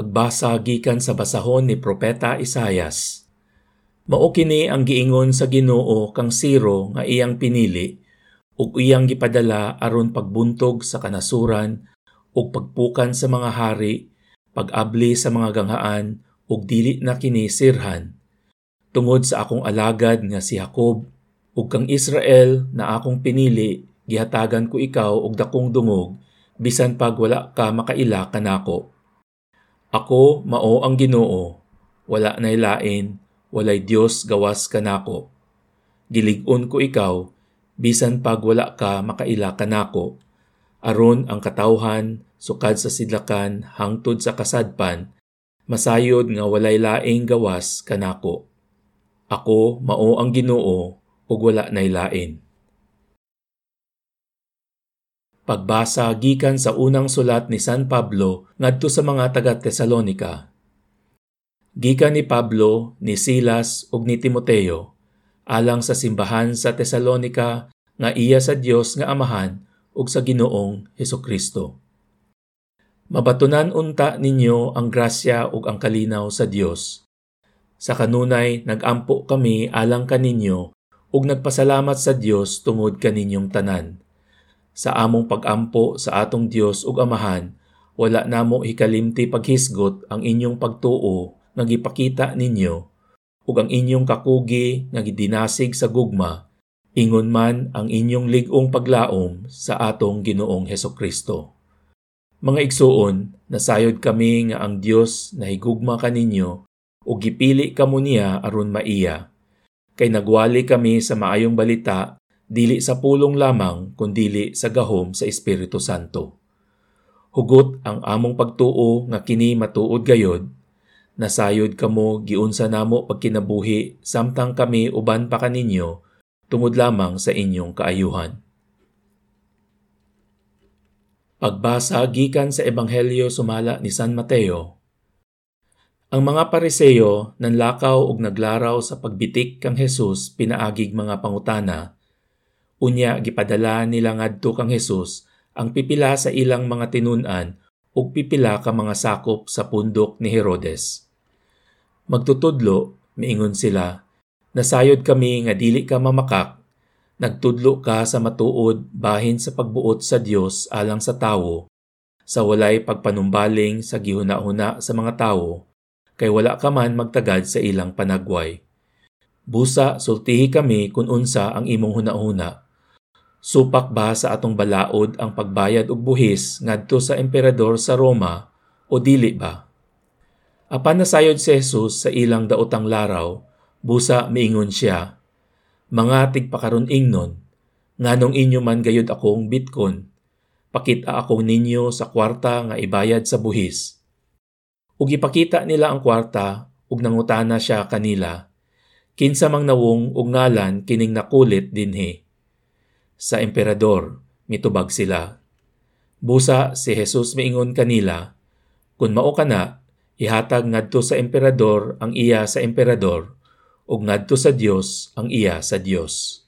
Pagbasa gikan sa basahon ni Propeta Isayas. Mao kini ang giingon sa Ginoo kang Siro nga iyang pinili ug iyang gipadala aron pagbuntog sa kanasuran ug pagpukan sa mga hari, pag-abli sa mga ganghaan ug dili na kini sirhan. Tungod sa akong alagad nga si Jacob ug kang Israel na akong pinili, gihatagan ko ikaw og dakong dungog bisan pag wala ka makaila kanako. Ako mao ang Ginoo, wala nay lain, walay Dios gawas kanako. Gilig-on ko ikaw, bisan pag wala ka makaila kanako. Aron ang katawhan sukad sa sidlakan hangtod sa kasadpan, masayod nga walay laing gawas kanako. Ako mao ang Ginoo ug wala nay lain. Pagbasa gikan sa unang sulat ni San Pablo ngadto sa mga taga Tesalonika. Gikan ni Pablo, ni Silas ug ni Timoteo alang sa simbahan sa Tesalonika nga iya sa Dios nga Amahan ug sa Ginoong Hesukristo. Mabatunan unta ninyo ang grasya ug ang kalinaw sa Dios. Sa kanunay nagampo kami alang kaninyo ug nagpasalamat sa Dios tungod kaninyong tanan sa among pagampo sa atong Dios ug Amahan, wala namo hikalimti paghisgot ang inyong pagtuo nga gipakita ninyo ug ang inyong kakugi nga gidinasig sa gugma ingon man ang inyong ligong paglaom sa atong Ginoong Heso Kristo. Mga igsuon, nasayod kami nga ang Dios na higugma kaninyo ug gipili kamo niya aron maiya. Kay nagwali kami sa maayong balita dili sa pulong lamang kundili sa gahom sa Espiritu Santo. Hugot ang among pagtuo nga kini matuod gayod, nasayod kamo giunsa namo pagkinabuhi samtang kami uban pa kaninyo tungod lamang sa inyong kaayuhan. Pagbasa gikan sa Ebanghelyo sumala ni San Mateo. Ang mga pariseyo nanlakaw og naglaraw sa pagbitik kang Hesus pinaagig mga pangutana Unya gipadala nila ngadto kang Hesus ang pipila sa ilang mga tinunan ug pipila ka mga sakop sa pundok ni Herodes. Magtutudlo, miingon sila, nasayod kami nga dili ka mamakak, nagtudlo ka sa matuod bahin sa pagbuot sa Dios alang sa tawo, sa walay pagpanumbaling sa gihuna-huna sa mga tawo, kay wala ka man magtagad sa ilang panagway. Busa sultihi kami kung unsa ang imong huna-huna Supak ba sa atong balaod ang pagbayad og buhis ngadto sa emperador sa Roma o dili ba? Apan nasayod si Jesus sa ilang daotang laraw, busa miingon siya, Mga tigpakaron ingnon, nganong inyo man gayud akong bitkon, pakita ako ninyo sa kwarta nga ibayad sa buhis. Ug ipakita nila ang kwarta ug nangutana siya kanila, kinsa mang nawong ug ngalan kining nakulit dinhi sa emperador, mitubag sila. Busa si Jesus miingon kanila, Kung mao ka na, ihatag ngadto sa emperador ang iya sa emperador, ug ngadto sa Dios ang iya sa Dios.